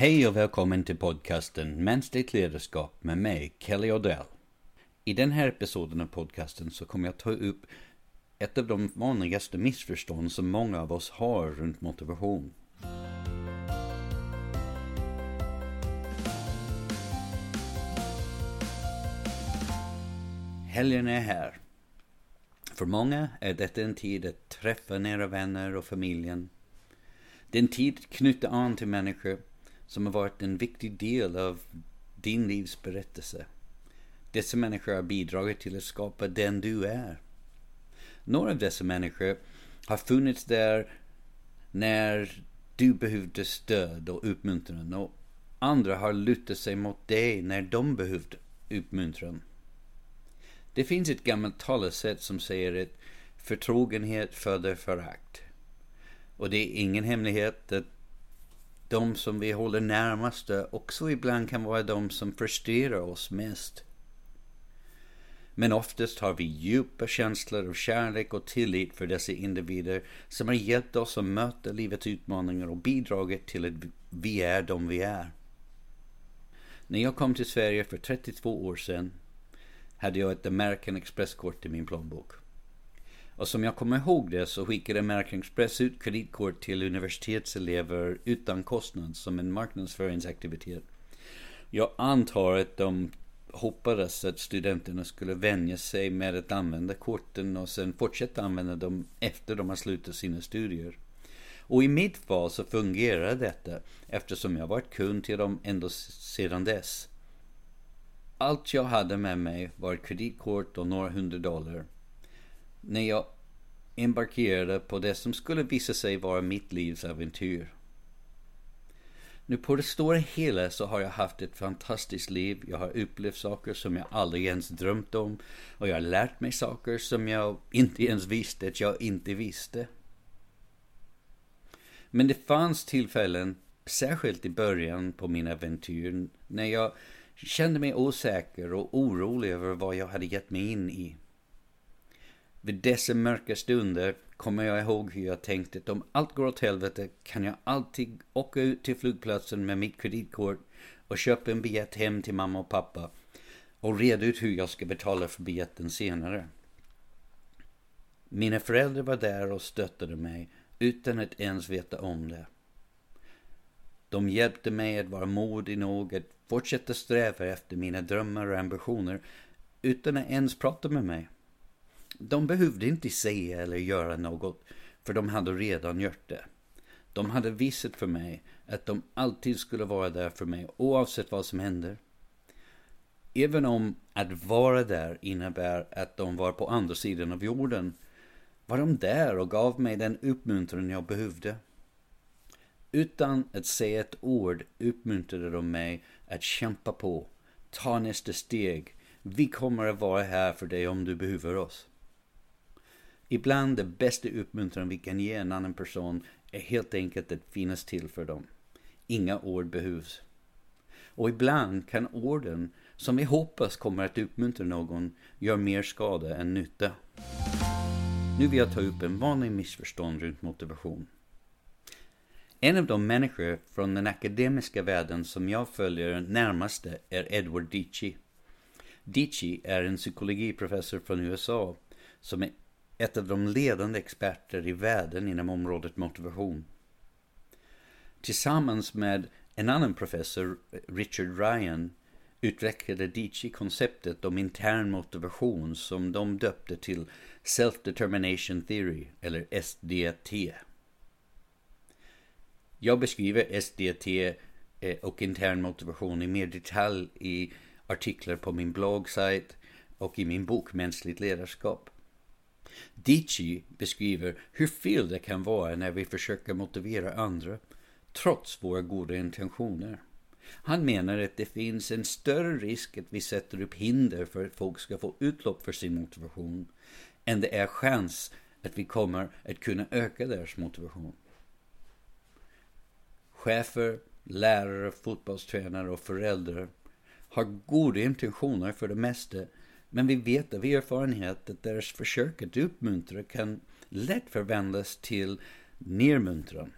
Hej och välkommen till podcasten Mänskligt ledarskap med mig, Kelly Odell. I den här episoden av podcasten så kommer jag ta upp ett av de vanligaste missförstånd som många av oss har runt motivation. Helgen är här. För många är detta en tid att träffa nära vänner och familjen. Det är en tid att knyta an till människor som har varit en viktig del av din livs berättelse. Dessa människor har bidragit till att skapa den du är. Några av dessa människor har funnits där när du behövde stöd och uppmuntran och andra har lutat sig mot dig när de behövde uppmuntran. Det finns ett gammalt talesätt som säger att förtrogenhet föder förakt. Och det är ingen hemlighet att de som vi håller närmaste också ibland kan vara de som frustrerar oss mest. Men oftast har vi djupa känslor av kärlek och tillit för dessa individer som har hjälpt oss att möta livets utmaningar och bidragit till att vi är de vi är. När jag kom till Sverige för 32 år sedan hade jag ett American Express-kort i min plånbok. Och som jag kommer ihåg det så skickade American Express ut kreditkort till universitetselever utan kostnad som en marknadsföringsaktivitet. Jag antar att de hoppades att studenterna skulle vänja sig med att använda korten och sen fortsätta använda dem efter de har slutat sina studier. Och i mitt fall så fungerar detta eftersom jag varit kund till dem ända sedan dess. Allt jag hade med mig var ett kreditkort och några hundra dollar. När jag embarkerade på det som skulle visa sig vara mitt livs äventyr. Nu på det stora hela så har jag haft ett fantastiskt liv. Jag har upplevt saker som jag aldrig ens drömt om. Och jag har lärt mig saker som jag inte ens visste att jag inte visste. Men det fanns tillfällen, särskilt i början på min äventyr, när jag kände mig osäker och orolig över vad jag hade gett mig in i. Vid dessa mörka stunder kommer jag ihåg hur jag tänkte att om allt går åt helvete kan jag alltid åka ut till flygplatsen med mitt kreditkort och köpa en biljett hem till mamma och pappa och reda ut hur jag ska betala för biljetten senare. Mina föräldrar var där och stöttade mig utan att ens veta om det. De hjälpte mig att vara modig nog att fortsätta sträva efter mina drömmar och ambitioner utan att ens prata med mig. De behövde inte säga eller göra något, för de hade redan gjort det. De hade visat för mig att de alltid skulle vara där för mig oavsett vad som händer. Även om att vara där innebär att de var på andra sidan av jorden var de där och gav mig den uppmuntran jag behövde. Utan att säga ett ord uppmuntrade de mig att kämpa på, ta nästa steg. Vi kommer att vara här för dig om du behöver oss. Ibland det bästa uppmuntran vi kan ge en annan person är helt enkelt att finnas till för dem. Inga ord behövs. Och ibland kan orden, som vi hoppas kommer att uppmuntra någon, göra mer skada än nytta. Nu vill jag ta upp en vanlig missförstånd runt motivation. En av de människor från den akademiska världen som jag följer närmaste är Edward Dici. Dici är en psykologiprofessor från USA som är ett av de ledande experter i världen inom området motivation. Tillsammans med en annan professor, Richard Ryan, utvecklade Dici konceptet om intern motivation som de döpte till Self-Determination Theory, eller SDT. Jag beskriver SDT eh, och intern motivation i mer detalj i artiklar på min bloggsajt och i min bok Mänskligt ledarskap. Dici beskriver hur fel det kan vara när vi försöker motivera andra trots våra goda intentioner. Han menar att det finns en större risk att vi sätter upp hinder för att folk ska få utlopp för sin motivation än det är chans att vi kommer att kunna öka deras motivation. Chefer, lärare, fotbollstränare och föräldrar har goda intentioner för det mesta men vi vet av erfarenhet att deras försök att uppmuntra kan lätt förvandlas till nedmuntran.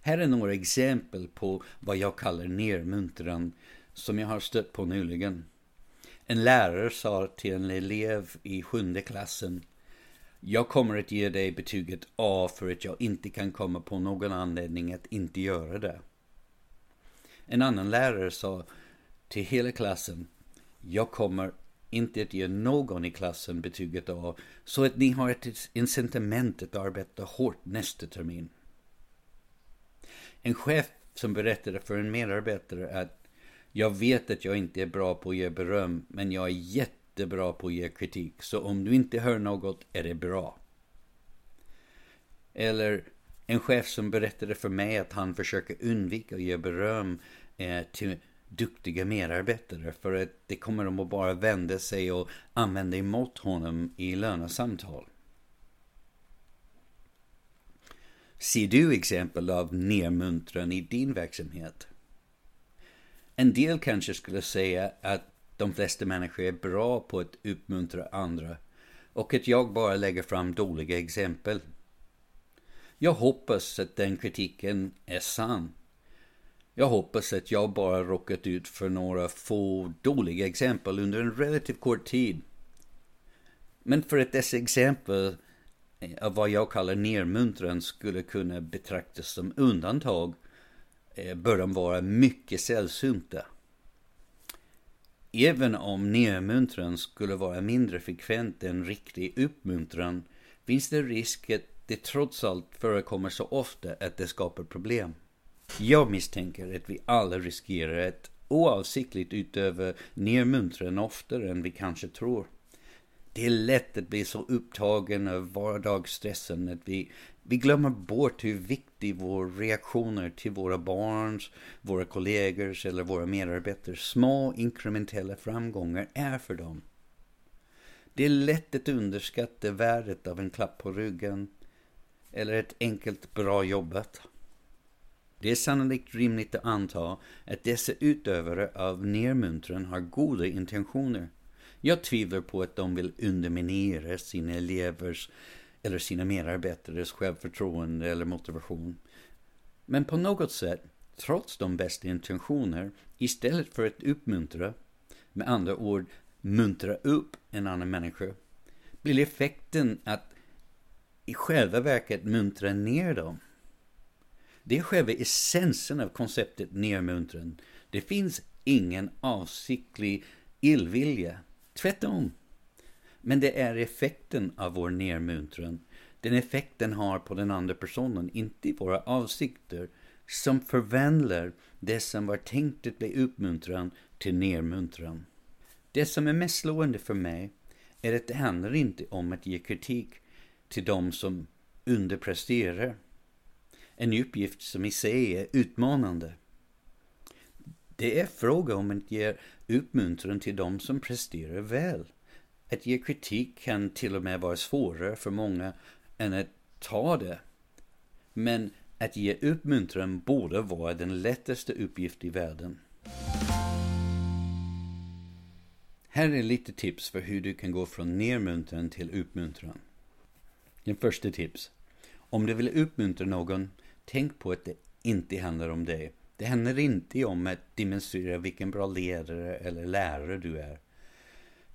Här är några exempel på vad jag kallar nermuntran som jag har stött på nyligen. En lärare sa till en elev i sjunde klassen Jag kommer att ge dig betyget A för att jag inte kan komma på någon anledning att inte göra det. En annan lärare sa till hela klassen jag kommer inte att ge någon i klassen betyget A så att ni har ett incitament att arbeta hårt nästa termin. En chef som berättade för en medarbetare att jag vet att jag inte är bra på att ge beröm, men jag är jättebra på att ge kritik. Så om du inte hör något är det bra. Eller en chef som berättade för mig att han försöker undvika att ge beröm eh, till duktiga medarbetare för att det kommer de att bara vända sig och använda emot honom i lönesamtal. Ser du exempel av nedmuntran i din verksamhet? En del kanske skulle säga att de flesta människor är bra på att uppmuntra andra och att jag bara lägger fram dåliga exempel. Jag hoppas att den kritiken är sann. Jag hoppas att jag bara råkat ut för några få dåliga exempel under en relativt kort tid. Men för att dessa exempel av vad jag kallar nermuntran skulle kunna betraktas som undantag eh, bör de vara mycket sällsynta. Även om nermuntran skulle vara mindre frekvent än riktig uppmuntran finns det risk att det trots allt förekommer så ofta att det skapar problem. Jag misstänker att vi alla riskerar att oavsiktligt utöva nermuntran oftare än vi kanske tror. Det är lätt att bli så upptagen av vardagsstressen att vi, vi glömmer bort hur viktig vår reaktioner till våra barns, våra kollegors eller våra medarbetares små inkrementella framgångar är för dem. Det är lätt att underskatta värdet av en klapp på ryggen eller ett enkelt bra jobbat. Det är sannolikt rimligt att anta att dessa utövare av nermuntran har goda intentioner jag tvivlar på att de vill underminera sina elevers eller sina medarbetares självförtroende eller motivation. Men på något sätt, trots de bästa intentioner, istället för att uppmuntra, med andra ord muntra upp en annan människa, blir effekten att i själva verket muntra ner dem. Det är själva essensen av konceptet nedmuntran. Det finns ingen avsiktlig illvilja Tvärtom. Men det är effekten av vår nedmuntran, den effekten har på den andra personen, inte våra avsikter, som förvandlar det som var tänkt att bli uppmuntran till nermuntran. Det som är mest slående för mig är att det handlar inte om att ge kritik till de som underpresterar. En uppgift som i sig är utmanande. Det är fråga om att ge uppmuntran till de som presterar väl. Att ge kritik kan till och med vara svårare för många än att ta det. Men att ge uppmuntran borde vara den lättaste uppgift i världen. Här är lite tips för hur du kan gå från nermuntran till uppmuntran. Den första tips. Om du vill uppmuntra någon, tänk på att det inte handlar om dig det handlar inte om att demonstrera vilken bra ledare eller lärare du är.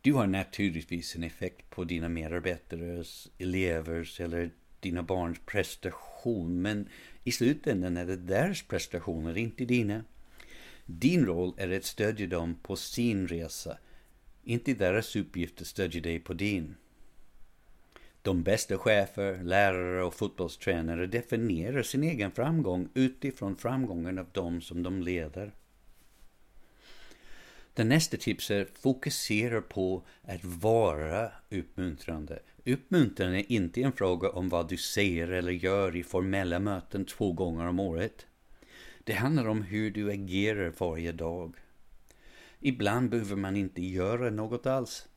Du har naturligtvis en effekt på dina medarbetares, elevers eller dina barns prestation, men i slutändan är det deras prestationer, inte dina. Din roll är att stödja dem på sin resa, inte deras uppgift att stödja dig på din. De bästa chefer, lärare och fotbollstränare definierar sin egen framgång utifrån framgången av de som de leder. Det nästa tipset fokuserar på att vara uppmuntrande. Uppmuntran är inte en fråga om vad du säger eller gör i formella möten två gånger om året. Det handlar om hur du agerar varje dag. Ibland behöver man inte göra något alls.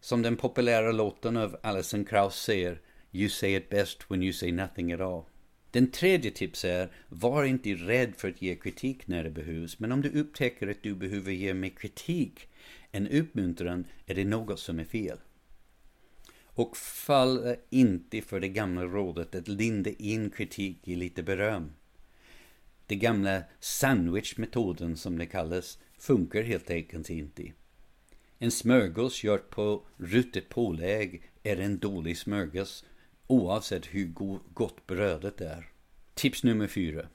Som den populära låten av Alison Krauss säger You say it best when you say nothing at all. Den tredje tipset är, var inte rädd för att ge kritik när det behövs, men om du upptäcker att du behöver ge mer kritik en uppmuntran är det något som är fel. Och fall inte för det gamla rådet att linda in kritik i lite beröm. Det gamla sandwichmetoden som det kallas funkar helt enkelt inte. En smörgås gjord på ruttet pålägg är en dålig smörgås oavsett hur gott brödet är. Tips nummer fyra.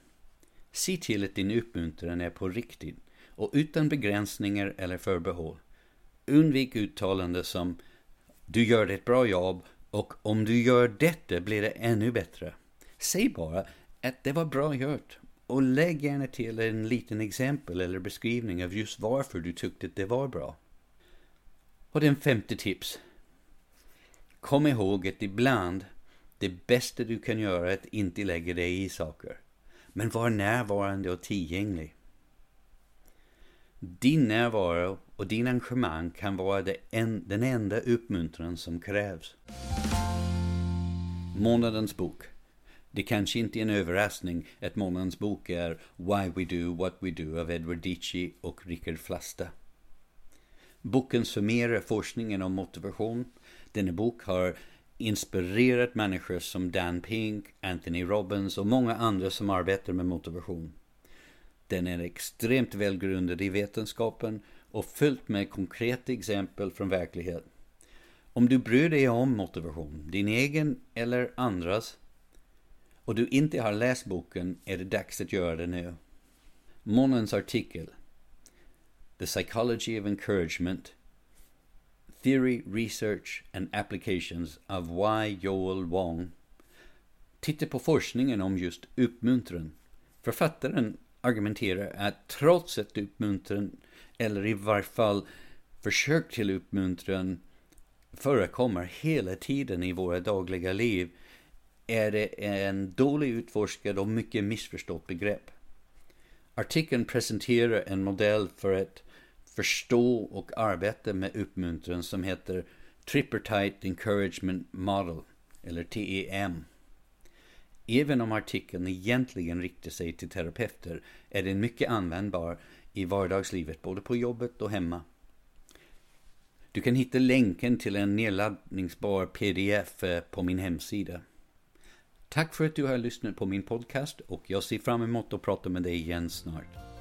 Se till att din uppmuntran är på riktigt och utan begränsningar eller förbehåll. Undvik uttalanden som du gör ett bra jobb och om du gör detta blir det ännu bättre. Säg bara att det var bra gjort och lägg gärna till en liten exempel eller beskrivning av just varför du tyckte att det var bra. Och den femte tips. Kom ihåg att ibland det bästa du kan göra är att inte lägga dig i saker. Men var närvarande och tillgänglig. Din närvaro och din engagemang kan vara det en, den enda uppmuntran som krävs. Månadens bok. Det kanske inte är en överraskning att månadens bok är Why We Do What We Do av Edward Dici och Richard Flasta. Boken summerar forskningen om motivation. Denna bok har inspirerat människor som Dan Pink, Anthony Robbins och många andra som arbetar med motivation. Den är extremt välgrundad i vetenskapen och fullt med konkreta exempel från verkligheten. Om du bryr dig om motivation, din egen eller andras, och du inte har läst boken är det dags att göra det nu. Månens artikel The Psychology of Encouragement Theory, Research and Applications av Y. Joel Wong tittar på forskningen om just uppmuntran. Författaren argumenterar att trots att uppmuntran, eller i varje fall försök till uppmuntran, förekommer hela tiden i våra dagliga liv, är det en dålig utforskad och mycket missförstått begrepp. Artikeln presenterar en modell för att förstå och arbeta med uppmuntran som heter Tripartite Encouragement Model, eller TEM. Även om artikeln egentligen riktar sig till terapeuter är den mycket användbar i vardagslivet, både på jobbet och hemma. Du kan hitta länken till en nedladdningsbar pdf eh, på min hemsida. Tack för att du har lyssnat på min podcast och jag ser fram emot att prata med dig igen snart.